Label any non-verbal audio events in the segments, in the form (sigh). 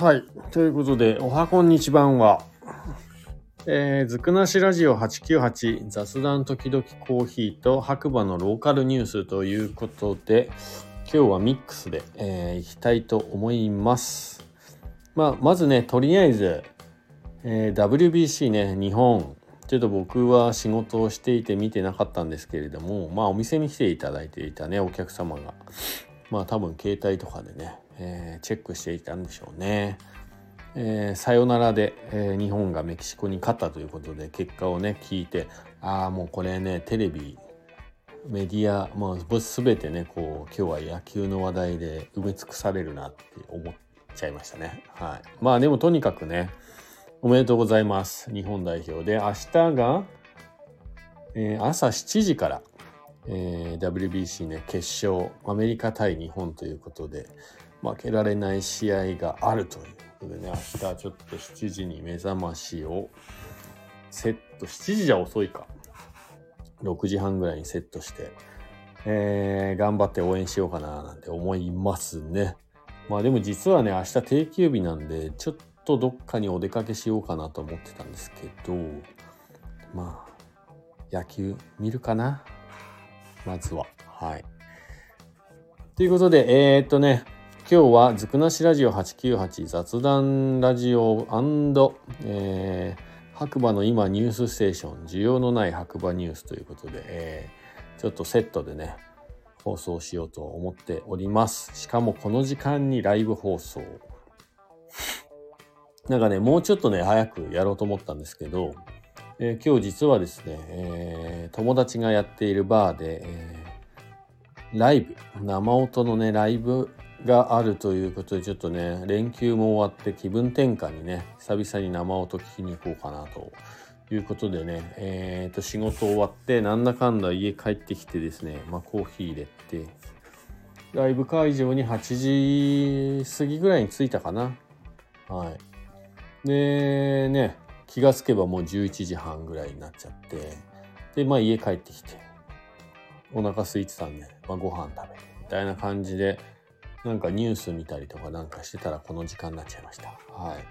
はい。ということで、おはこんにちばんは、えー、ずくなしラジオ898雑談時々コーヒーと白馬のローカルニュースということで、今日はミックスで、えー、いきたいと思います。まあ、まずね、とりあえず、えー WBC ね、日本、ちょっと僕は仕事をしていて見てなかったんですけれども、まあお店に来ていただいていたね、お客様が、まあ多分携帯とかでね、えーチェックしていたんでしょうね。えーサヨナラで、えー日本がメキシコに勝ったということで結果をね聞いてああもうこれねテレビメディアもう全てねこう今日は野球の話題で埋め尽くされるなって思っちゃいましたね。はい、まあでもとにかくねおめでとうございます日本代表で明日が、えー朝7時から、えー WBC ね決勝アメリカ対日本ということで負けられない試合があるということでね明日ちょっと7時に目覚ましをセット7時じゃ遅いか。6時半ぐらいにセットして、えー頑張って応援しようかななんて思いますね。まあでも実はね明日定休日なんでちょっとどっかにお出かけしようかなと思ってたんですけどまあ野球見るかな？まずは。はい。ということでえー、っとね今日はずくなしラジオ898雑談ラジオえー白馬の今ニュースステーション。需要のない白馬ニュースということで、えーちょっとセットでね放送しようと思っております。しかもこの時間にライブ放送。なんかねもうちょっとね早くやろうと思ったんですけど、えー今日実はですね、えー友達がやっているバーで、えーライブ生音のねライブがあるということでちょっとね連休も終わって気分転換にね久々に生音聞きに行こうかなということでねえー、と仕事終わってなんだかんだ家帰ってきてですねまあコーヒー入れてライブ会場に8時過ぎぐらいに着いたかな。はい。でね気がつけばもう11時半ぐらいになっちゃってでまあ家帰ってきてお腹空いてたんで、まあ、ご飯食べるみたいな感じでなんかニュース見たりとかなんかしてたらこの時間になっちゃいました。はい。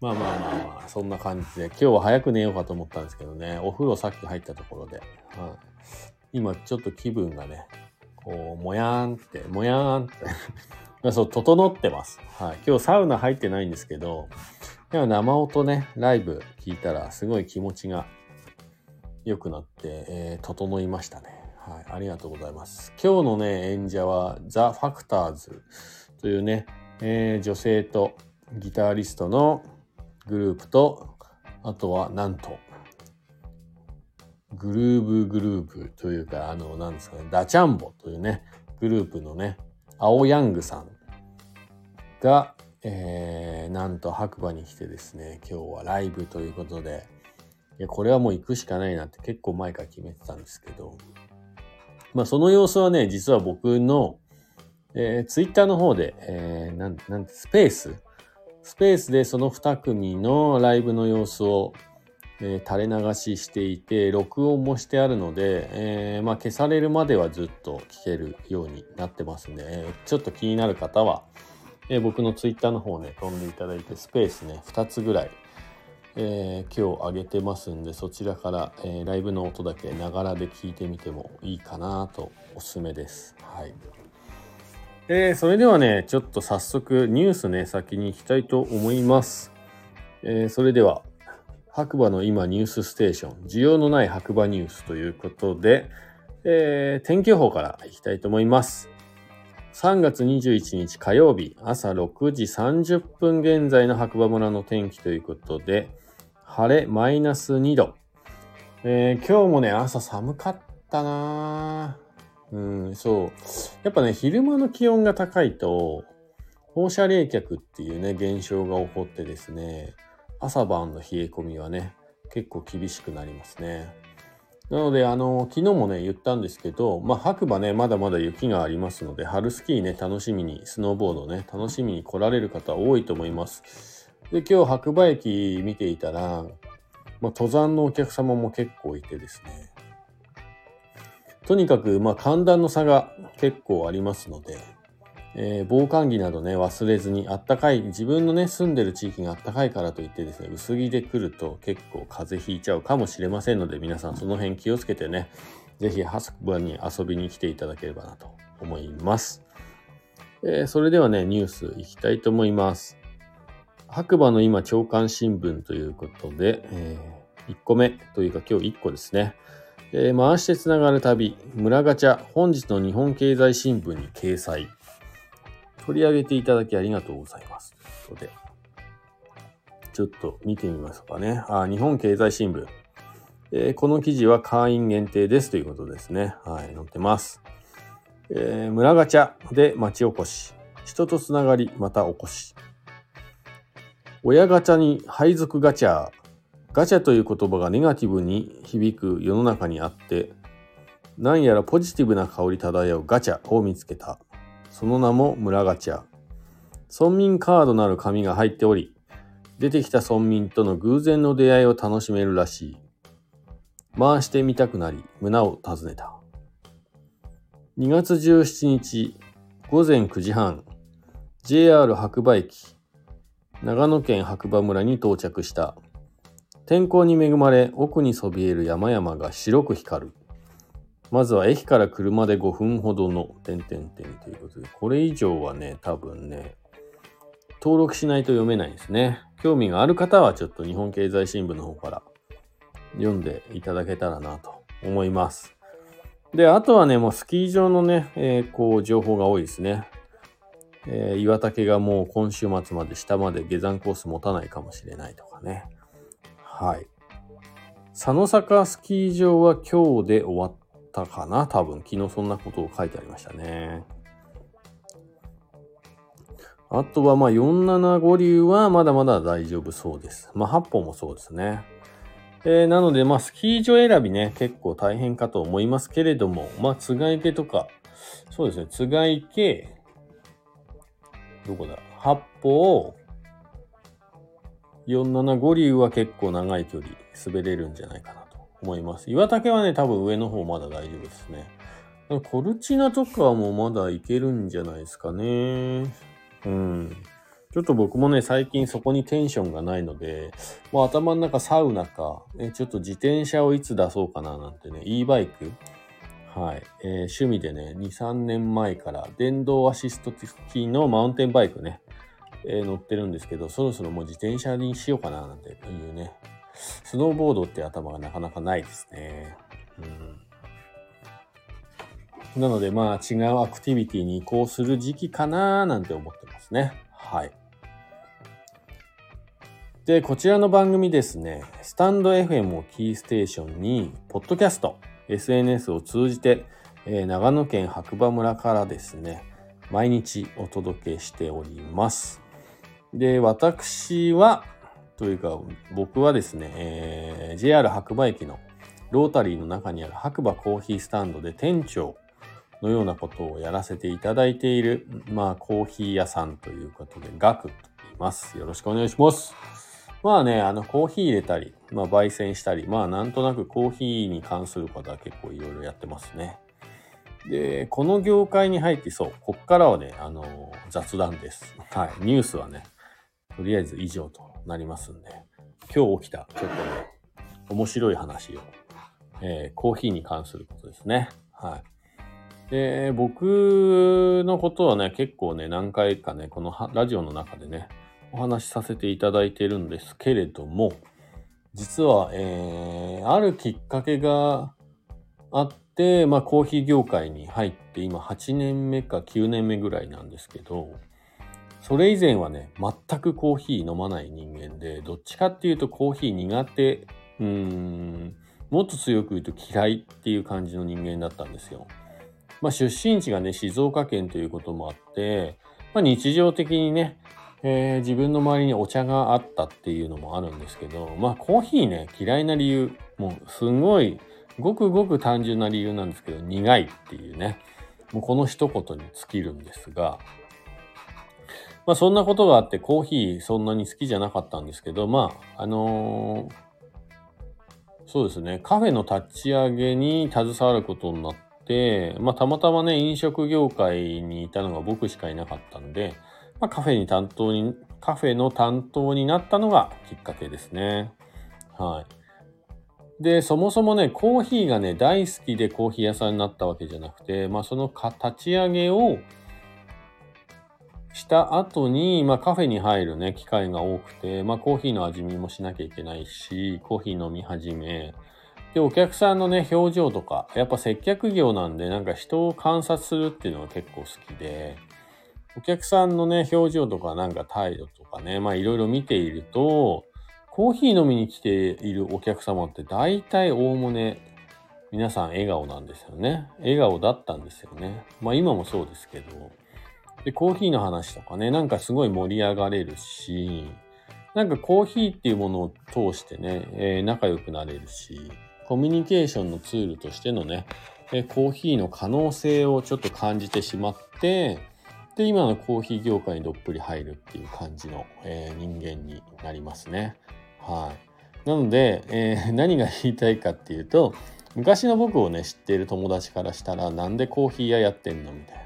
まあまあまあまあそんな感じで今日は早く寝ようかと思ったんですけどね。お風呂さっき入ったところで、はい、今ちょっと気分がねこうもやーんってもやーんって。(laughs) そう整ってます、はい、今日サウナ入ってないんですけどいや生音ねライブ聞いたらすごい気持ちが良くなって、えー整いましたね。はい、ありがとうございます。今日のね、演者はザ・ファクターズというね、えー女性とギタリストのグループと、あとはなんと、グルーブグループというか、あの、なんですかね、ダチャンボというね、グループのね、青ヤングさんが、えーなんと白馬に来てですね、今日はライブということで、いや、これはもう行くしかないなって結構前から決めてたんですけど、まあその様子はね、実は僕の、えー、ツイッターの方で、えーなん、なん、スペース。スペースでその2組のライブの様子を、えー垂れ流ししていて、録音もしてあるので、えーまあ消されるまではずっと聞けるようになってますんで、えーちょっと気になる方は、えー僕のツイッターの方ね、飛んでいただいて、スペースね、2つぐらい、えー今日上げてますんでそちらから、えーライブの音だけながらで聞いてみてもいいかなとおすすめです。はい。えーそれではねちょっと早速ニュースね先に行きたいと思います。えーそれでは白馬の今ニュースステーション需要のない白馬ニュースということで、えー天気予報からいきたいと思います。3月21日火曜日朝6時30分現在の白馬村の天気ということで、晴れマイナス2度。えー今日もね、朝寒かったなうん、そう。やっぱね、昼間の気温が高いと、放射冷却っていうね、現象が起こってですね、朝晩の冷え込みはね、結構厳しくなりますね。なので、あの、昨日もね、言ったんですけど、まあ、白馬ね、まだまだ雪がありますので、春スキーね、楽しみに、スノーボードね、楽しみに来られる方多いと思います。で、今日白馬駅見ていたら、まあ、登山のお客様も結構いてですね、とにかく、まあ、寒暖の差が結構ありますので、えー、防寒着などね、忘れずに、あったかい、自分のね、住んでる地域があったかいからといってですね、薄着で来ると結構風邪ひいちゃうかもしれませんので、皆さんその辺気をつけてね、ぜひ白馬に遊びに来ていただければなと思います。えー、それではね、ニュースいきたいと思います。白馬の今、朝刊新聞ということで、えー、1個目というか今日1個ですね。えー、回してつながる旅、村ガチャ、本日の日本経済新聞に掲載。取り上げていただきありがとうございます。ということで、ちょっと見てみますかね。あ、日本経済新聞。えー、この記事は会員限定ですということですね。はい、載ってます。えー、村ガチャで町おこし。人とつながり、またおこし。親ガチャに配属ガチャ。ガチャという言葉がネガティブに響く世の中にあって、何やらポジティブな香り漂うガチャを見つけた。その名も村ガチャ。村民カードなる紙が入っており、出てきた村民との偶然の出会いを楽しめるらしい。回してみたくなり、村を訪ねた。2月17日、午前9時半、JR 白馬駅、長野県白馬村に到着した。天候に恵まれ、奥にそびえる山々が白く光る。まずは駅から車で5分ほどの点々点ということで、これ以上はね、多分ね、登録しないと読めないですね。興味がある方はちょっと日本経済新聞の方から読んでいただけたらなと思います。で、あとはね、もうスキー場のね、えー、こう、情報が多いですね。えー、岩竹がもう今週末まで下まで下山コース持たないかもしれないとかね。はい。佐野坂スキー場は今日で終わったかな？多分。昨日そんなことを書いてありましたね。あとはまあ475流はまだまだ大丈夫そうです。まあ8本もそうですね。えー、なのでまあスキー場選びね、結構大変かと思いますけれども、まあ津賀池とか、そうですね、津賀池、どこだ？八方、475流は結構長い距離滑れるんじゃないかなと思います。岩竹はね、多分上の方まだ大丈夫ですね。コルチナとかもまだいけるんじゃないですかね。うん。ちょっと僕もね、最近そこにテンションがないので、もう頭の中サウナか、ね、ちょっと自転車をいつ出そうかななんてね、e バイク、はい、えー、趣味でね、2、3年前から電動アシスト付きのマウンテンバイクね、えー、乗ってるんですけど、そろそろもう自転車にしようかななんていうね、スノーボードって頭がなかなかないですね。うん、なのでまあ違うアクティビティに移行する時期かななんて思ってますね。はい。で、こちらの番組ですね、スタンド FM をキーステーションに、ポッドキャスト、SNS を通じて、えー、長野県白馬村からですね、毎日お届けしております。で、私は、というか、僕はですね、えー、JR 白馬駅のロータリーの中にある白馬コーヒースタンドで店長のようなことをやらせていただいている、まあ、コーヒー屋さんということで、ガクと言います。よろしくお願いします。まあね、あの、コーヒー入れたり、まあ、焙煎したり、まあ、なんとなくコーヒーに関することは結構いろいろやってますね。で、この業界に入ってそう、こっからはね、あの、雑談です。はい。ニュースはね、とりあえず以上となりますんで、今日起きたちょっとね、面白い話を、えー、コーヒーに関することですね。はい。で、僕のことはね、結構ね、何回かね、このラジオの中でね、お話しさせていただいてるんですけれども、実は、えー、あるきっかけがあって、まあ、コーヒー業界に入って今8年目か9年目ぐらいなんですけど、それ以前はね、全くコーヒー飲まない人間で、どっちかっていうとコーヒー苦手、うーん、もっと強く言うと嫌いっていう感じの人間だったんですよ。まあ出身地がね、静岡県ということもあって、まあ日常的にね、えー、自分の周りにお茶があったっていうのもあるんですけど、まあコーヒーね、嫌いな理由、もうすごい、ごくごく単純な理由なんですけど、苦いっていうね、もうこの一言に尽きるんですが、まあそんなことがあってコーヒーそんなに好きじゃなかったんですけど、まあ、あのー、そうですね、カフェの立ち上げに携わることになって、まあ、たまたまね、飲食業界にいたのが僕しかいなかったんで、まあ、カフェに担当に、カフェの担当になったのがきっかけですね。はい。で、そもそもね、コーヒーがね、大好きでコーヒー屋さんになったわけじゃなくて、まあ、そのか立ち上げをした後に、まあ、カフェに入るね、機会が多くて、まあ、コーヒーの味見もしなきゃいけないし、コーヒー飲み始め、で、お客さんのね、表情とか、やっぱ接客業なんで、なんか人を観察するっていうのが結構好きで、お客さんのね、表情とかなんか態度とかね、まあいろいろ見ていると、コーヒー飲みに来ているお客様って大体おおむね皆さん笑顔なんですよね。笑顔だったんですよね。まあ今もそうですけど。で、コーヒーの話とかね、なんかすごい盛り上がれるし、なんかコーヒーっていうものを通してね、えー、仲良くなれるし、コミュニケーションのツールとしてのね、えコーヒーの可能性をちょっと感じてしまって、で、今のコーヒー業界にどっぷり入るっていう感じの、えー、人間になりますね。はい。なので、えー、(laughs) 何が言いたいかっていうと、昔の僕をね、知っている友達からしたら、なんでコーヒー屋やってんのみたいな。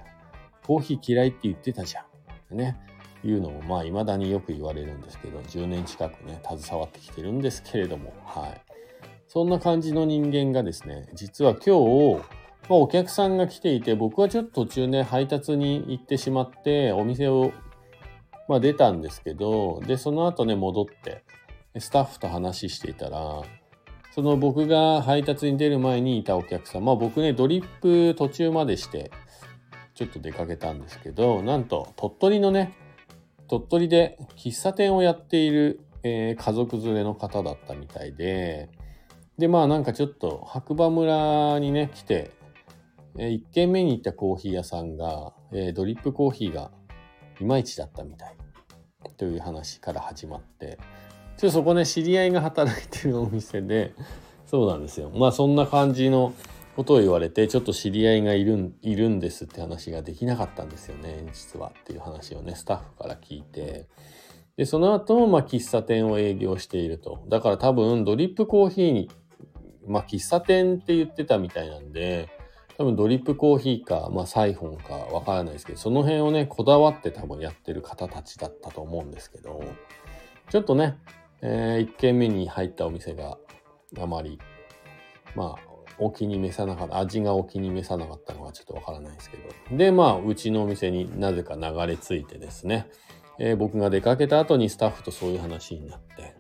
コーヒー嫌いって言ってたじゃん。ね。いうのも、まあ、未だによく言われるんですけど、10年近くね、携わってきてるんですけれども、はい。そんな感じの人間がですね、実は今日、まあ、お客さんが来ていて、僕はちょっと途中ね、配達に行ってしまって、お店を、まあ、出たんですけど、で、その後ね、戻って、スタッフと話していたら、その僕が配達に出る前にいたお客さん、まあ僕ね、ドリップ途中までして、ちょっと出かけたんですけど、なんと鳥取のね、鳥取で喫茶店をやっている、えー、家族連れの方だったみたいで、で、まあなんかちょっと白馬村にね、来て、え、1軒目に行ったコーヒー屋さんが、え、ドリップコーヒーがいまいちだったみたいという話から始まって、ちょっとそこね、知り合いが働いてるお店で、そうなんですよ。まあそんな感じのことを言われて、ちょっと知り合いがいるんいるんですって話ができなかったんですよね、実はっていう話をね、スタッフから聞いて。で、その後、まあ、喫茶店を営業していると。だから多分、ドリップコーヒーに、まあ、喫茶店って言ってたみたいなんで、多分ドリップコーヒーか、まあ、サイフォンかわからないですけど、その辺をね、こだわって多分やってる方たちだったと思うんですけど、ちょっとね、えー、1軒目に入ったお店があまり、まあ、お気に召さなかった、味がお気に召さなかったのはちょっとわからないですけど。で、まあ、うちのお店になぜか流れ着いてですね、えー、僕が出かけた後にスタッフとそういう話になって。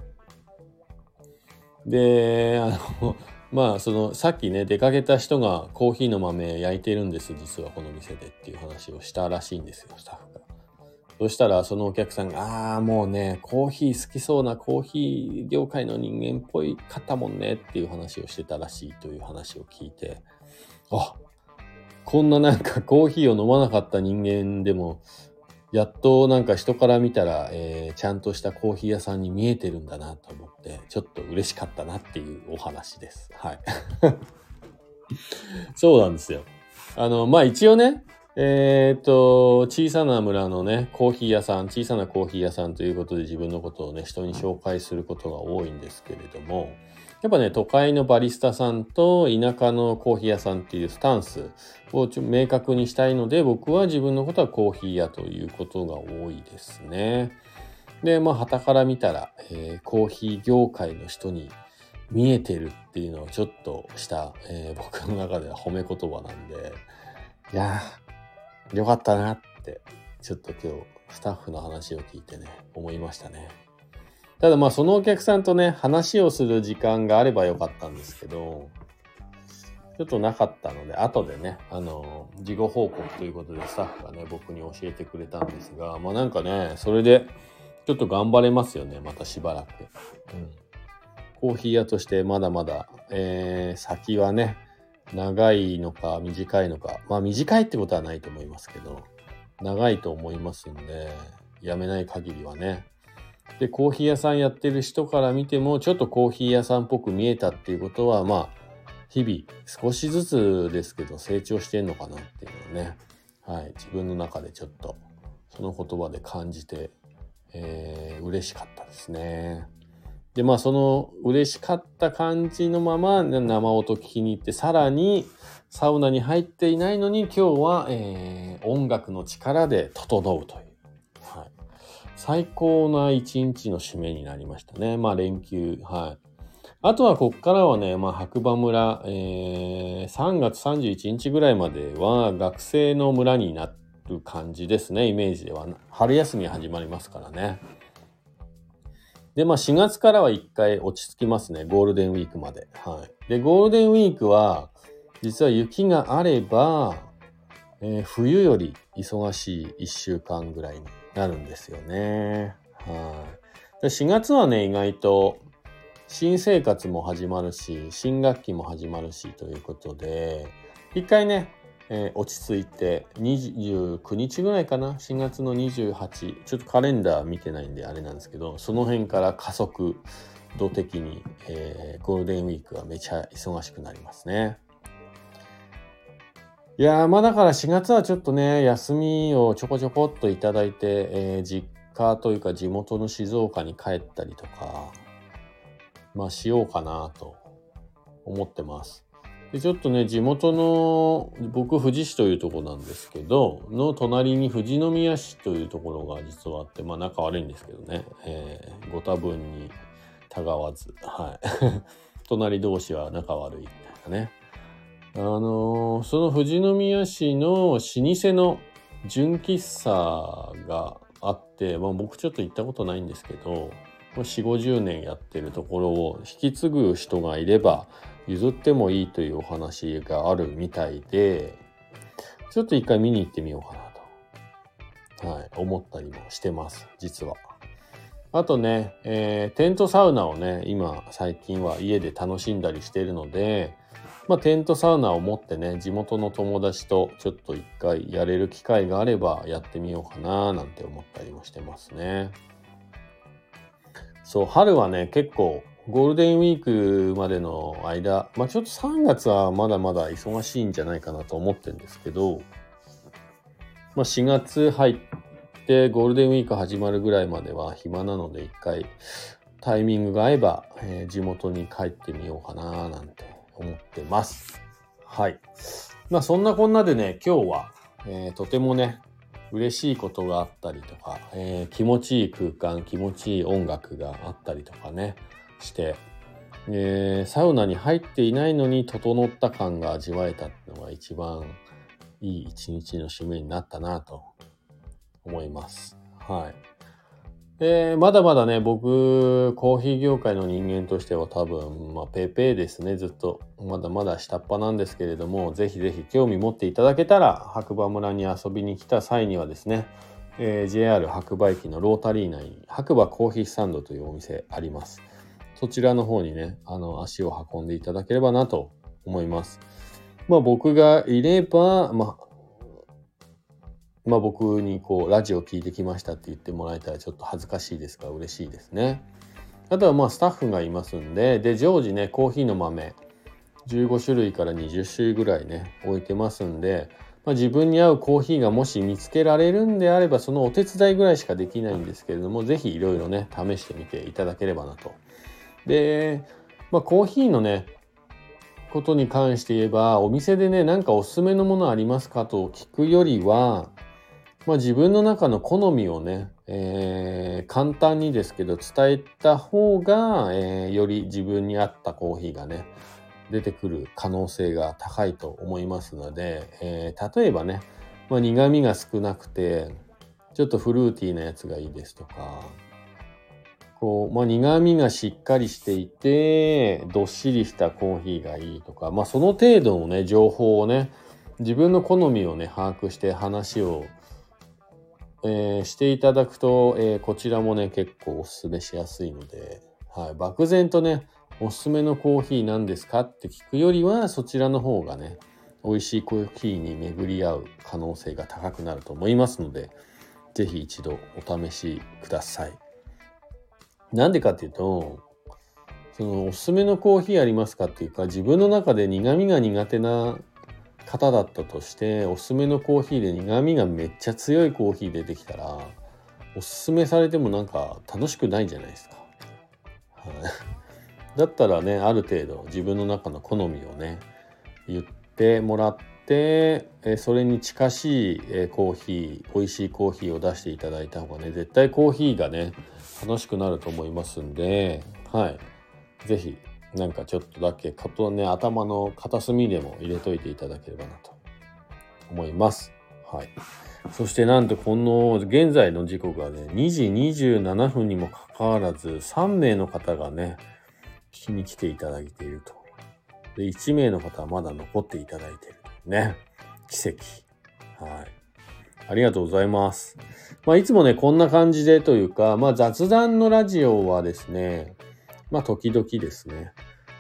で、あの、まあ、その、さっきね、出かけた人がコーヒーの豆焼いてるんです、実はこの店でっていう話をしたらしいんですよ、スタッフが。そしたら、そのお客さんが、ああ、もうね、コーヒー好きそうなコーヒー業界の人間っぽい方もんねっていう話をしてたらしいという話を聞いて、あこんななんかコーヒーを飲まなかった人間でも、やっとなんか人から見たら、えー、ちゃんとしたコーヒー屋さんに見えてるんだなと思って、ちょっと嬉しかったなっていうお話です。はい。(laughs) そうなんですよ。あの、まあ一応ね、えー、っと、小さな村のね、コーヒー屋さん、小さなコーヒー屋さんということで自分のことをね、人に紹介することが多いんですけれども、やっぱね、都会のバリスタさんと田舎のコーヒー屋さんっていうスタンスを明確にしたいので、僕は自分のことはコーヒー屋ということが多いですね。で、まあ、旗から見たら、えー、コーヒー業界の人に見えてるっていうのをちょっとした、えー、僕の中では褒め言葉なんで、いやー、よかったなって、ちょっと今日、スタッフの話を聞いてね、思いましたね。ただまあそのお客さんとね、話をする時間があればよかったんですけど、ちょっとなかったので、後でね、あの、事後報告ということでスタッフがね、僕に教えてくれたんですが、まあなんかね、それで、ちょっと頑張れますよね、またしばらく。うん。コーヒー屋としてまだまだ、えー、先はね、長いのか短いのか、まあ短いってことはないと思いますけど、長いと思いますんで、やめない限りはね。で、コーヒー屋さんやってる人から見ても、ちょっとコーヒー屋さんっぽく見えたっていうことは、まあ、日々少しずつですけど成長してんのかなっていうのをね、はい、自分の中でちょっとその言葉で感じて、えー、嬉しかったですね。でまあその嬉しかった感じのまま生音聞きに行ってさらにサウナに入っていないのに今日は、えー、音楽の力で整うという、最高な一日の締めになりましたねまあ連休はいあとはこっからはね、まあ、白馬村、えー、3月31日ぐらいまでは学生の村になる感じですね、イメージでは。春休み始まりますからね。で、まあ4月からは一回落ち着きますね、ゴールデンウィークまで。はい。で、ゴールデンウィークは、実は雪があれば、えー、冬より忙しい1週間ぐらいになるんですよね。はい。で4月はね、意外と新生活も始まるし、新学期も始まるしということで、一回ね、えー、落ち着いて29日ぐらいかな？4月の28ちょっとカレンダー見てないんであれなんですけどその辺から加速度的に、えー、ゴールデンウィークはめちゃ忙しくなりますねいやまあだから4月はちょっとね休みをちょこちょこっといただいて、えー、実家というか地元の静岡に帰ったりとかまあしようかなと思ってます。でちょっとね地元の僕富士市というとこなんですけどの隣に富士宮市というところが実はあってまあ仲悪いんですけどね、えー、ご多分にたがわず。はい。(laughs) 隣同士は仲悪い。みたいなね。あのー、その富士宮市の老舗の純喫茶があって、まあ、僕ちょっと行ったことないんですけど4 5 0年やってるところを引き継ぐ人がいれば譲ってもいいというお話があるみたいでちょっと一回見に行ってみようかなと、はい、思ったりもしてます実は。あとね、えー、テントサウナをね今最近は家で楽しんだりしてるのでまあ、テントサウナを持ってね地元の友達とちょっと一回やれる機会があればやってみようかななんて思ったりもしてますね。そう、春はね、結構、ゴールデンウィークまでの間、まあちょっと3月はまだまだ忙しいんじゃないかなと思ってるんですけど、まあ4月入ってゴールデンウィーク始まるぐらいまでは暇なので一回タイミングが合えば、えー、地元に帰ってみようかななんて思ってます。はい。まあそんなこんなでね、今日は、えー、とてもね、嬉しいことがあったりとか、えー、気持ちいい空間気持ちいい音楽があったりとかねして、えー、サウナに入っていないのに整った感が味わえたってのが一番いい一日の締めになったなと思います。はい。で、まだまだね、僕、コーヒー業界の人間としては多分、まあ、ペーペーですね、ずっと。まだまだ下っ端なんですけれども、ぜひぜひ興味持っていただけたら、白馬村に遊びに来た際にはですね、えー、JR 白馬駅のロータリー内に白馬コーヒースタンドというお店あります。そちらの方にね、あの、足を運んでいただければなと思います。まあ僕がいれば、まあまあ、僕にこうラジオ聞いてきましたって言ってもらえたらちょっと恥ずかしいですが嬉しいですね。あとはまあスタッフがいますんでで常時ねコーヒーの豆15種類から20種類ぐらいね置いてますんで、まあ、自分に合うコーヒーがもし見つけられるんであればそのお手伝いぐらいしかできないんですけれども是非いろいろね試してみていただければなと。で、まあ、コーヒーのねことに関して言えばお店でね何かおすすめのものありますかと聞くよりはまあ、自分の中の好みをね、えー、簡単にですけど伝えた方が、えー、より自分に合ったコーヒーがね出てくる可能性が高いと思いますので、えー、例えばね、まあ、苦味が少なくてちょっとフルーティーなやつがいいですとかこう、まあ、苦味がしっかりしていてどっしりしたコーヒーがいいとか、まあ、その程度のね情報をね自分の好みをね把握して話をえー、していただくと、えー、こちらもね、結構おすすめしやすいので、はい、漠然とね、おすすめのコーヒー何ですかって聞くよりは、そちらの方がね、美味しいコーヒーに巡り合う可能性が高くなると思いますので、ぜひ一度お試しください。なんでかっていうと、そのおすすめのコーヒーありますかっていうか、自分の中で苦味が苦手な方だったとしておすすめのコーヒーで苦味がめっちゃ強いコーヒー出てきたらおすすめされてもなんか楽しくないじゃないですか。はい (laughs) だったらねある程度自分の中の好みをね言ってもらってえそれに近しいえコーヒー美味しいコーヒーを出していただいた方がね絶対コーヒーがね楽しくなると思いますんではい是非なんかちょっとだけかとね頭の片隅でも入れといていただければなと思います。はい。そしてなんとこの現在の時刻がね2時27分にもかかわらず3名の方がね聞きに来ていただいていると。で1名の方はまだ残っていただいているね奇跡。はい。ありがとうございます。まあいつもねこんな感じでというかまあ雑談のラジオはですねまあ時々ですね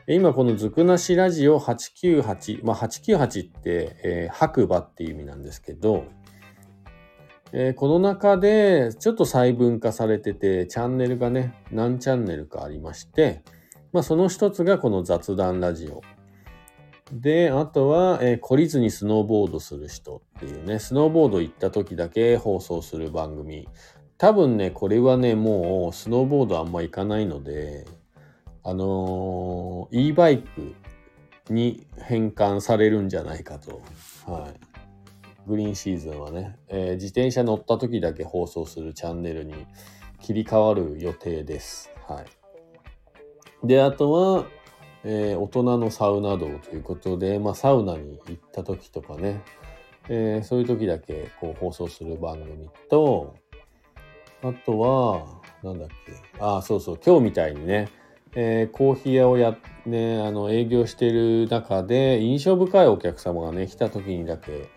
今このずくなしラジオ898、まあ898って、えー、白馬っていう意味なんですけど、えー、この中でちょっと細分化されてて、チャンネルがね、何チャンネルかありまして、まあその一つがこの雑談ラジオ。で、あとは、えー、懲りずにスノーボードする人っていうね、スノーボード行った時だけ放送する番組。多分ね、これはね、もうスノーボードあんま行かないので、あの、e バイクに変換されるんじゃないかと。はい。グリーンシーズンはね、えー、自転車乗った時だけ放送するチャンネルに切り替わる予定です。はい。で、あとは、えー、大人のサウナ道ということで、まあ、サウナに行った時とかね、えー、そういう時だけこう放送する番組と、あとは、なんだっけ、あ、そうそう、今日みたいにね、えー、コーヒー屋をや、ね、あの営業してる中で印象深いお客様がね来た時にだけ、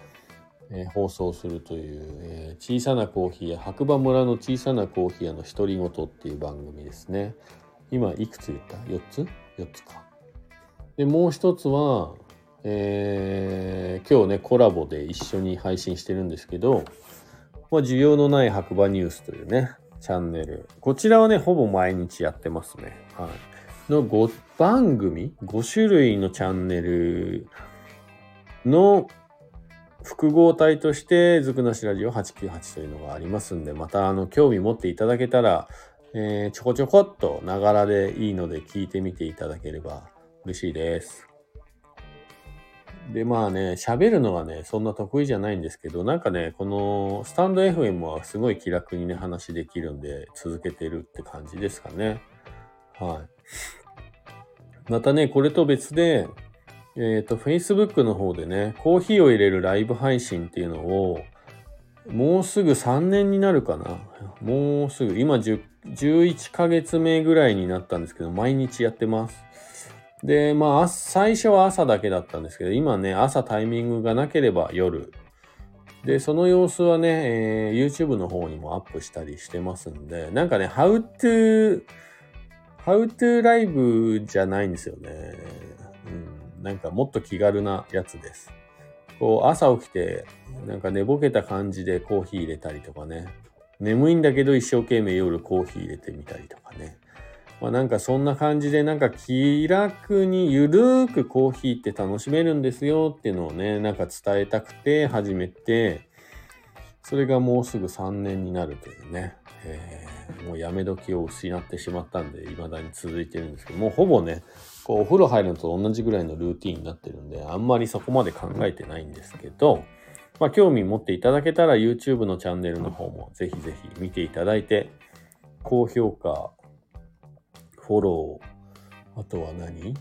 えー、放送するという、えー、小さなコーヒー屋白馬村の小さなコーヒー屋の独り言っていう番組ですね今いくつ言った ?4 つ ?4 つかでもう一つは、え、今日ねコラボで一緒に配信してるんですけど、まあ、需要のない白馬ニュースというねチャンネル。こちらはね、ほぼ毎日やってますね。はい。の5番組、5種類のチャンネルの複合体として、ずくなしラジオ898というのがありますんで、また、あの、興味持っていただけたら、えー、ちょこちょこっとながらでいいので聞いてみていただければ嬉しいです。で、まあね、喋るのがね、そんな得意じゃないんですけど、なんかね、このスタンド FM はすごい気楽にね、話できるんで、続けてるって感じですかね。はい。またね、これと別で、えっ、ー、と、Facebook の方でね、コーヒーを入れるライブ配信っていうのを、もうすぐ3年になるかな。もうすぐ、今11ヶ月目ぐらいになったんですけど、毎日やってます。で、まあ、最初は朝だけだったんですけど、今ね、朝タイミングがなければ夜。で、その様子はね、えー、YouTube の方にもアップしたりしてますんで、なんかね、How to, How to Live じゃないんですよね。うん、なんかもっと気軽なやつです。こう、朝起きて、なんか寝ぼけた感じでコーヒー入れたりとかね。眠いんだけど一生懸命夜コーヒー入れてみたりとかね。まあ、なんかそんな感じでなんか気楽にゆるーくコーヒーって楽しめるんですよっていうのをね、なんか伝えたくて始めて、それがもうすぐ3年になるというね、えー、もうやめ時を失ってしまったんで、未だに続いてるんですけど、もうほぼね、こうお風呂入るのと同じぐらいのルーティーンになってるんで、あんまりそこまで考えてないんですけど、まあ興味持っていただけたら YouTube のチャンネルの方もぜひぜひ見ていただいて、高評価、フォロー、あとは何？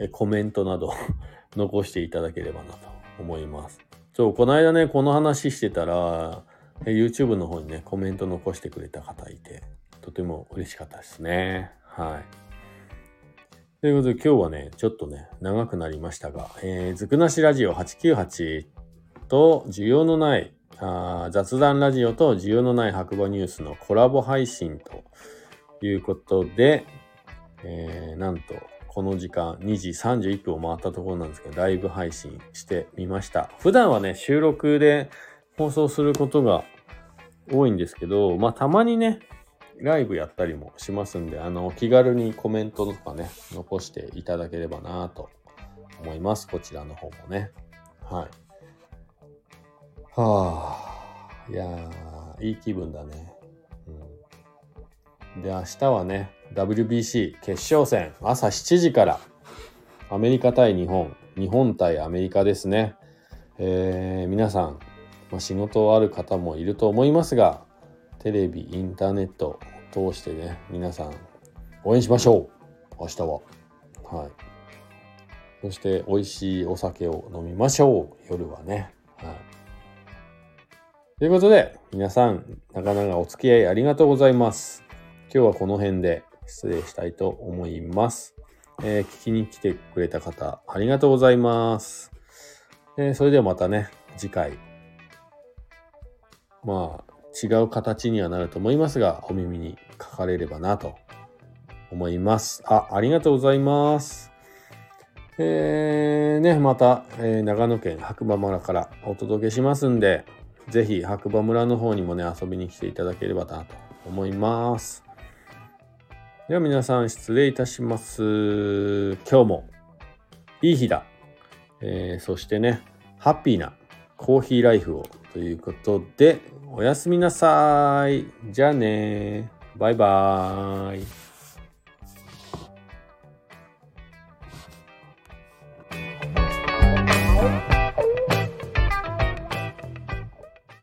えコメントなど (laughs) 残していただければなと思います。そう、この間ね、この話してたら、YouTube の方にね、コメント残してくれた方いて、とても嬉しかったですね。はい。ということで今日はね、ちょっとね、長くなりましたが、えー、ずくなしラジオ898と需要のないあ雑談ラジオと需要のない白馬ニュースのコラボ配信ということで、えー、なんと、この時間2時31分を回ったところなんですけど、ライブ配信してみました。普段はね、収録で放送することが多いんですけど、まあたまにね、ライブやったりもしますんで、あの、気軽にコメントとかね、残していただければなと思います。こちらの方もね。はい。はあ、いやー、いい気分だね。で、明日はね、WBC 決勝戦。朝7時から。アメリカ対日本。日本対アメリカですね、えー、皆さん、まあ、仕事ある方もいると思いますがテレビインターネットを通してね皆さん応援しましょう。明日は。はい。そして美味しいお酒を飲みましょう。夜はね。はい。ということで皆さんなかなかお付き合いありがとうございます。今日はこの辺で失礼したいと思います。えー、聞きに来てくれた方、ありがとうございます。えー、それではまたね、次回。まあ、違う形にはなると思いますが、お耳にかかれればなと思います。あ、ありがとうございます。えー、ね、また、えー、長野県白馬村からお届けしますんで、ぜひ白馬村の方にもね、遊びに来ていただければなと思います。では皆さん失礼いたします。今日もいい日だ。えー、そしてね、ハッピーなコーヒーライフをということで、おやすみなさい。じゃあね。バイバーイ。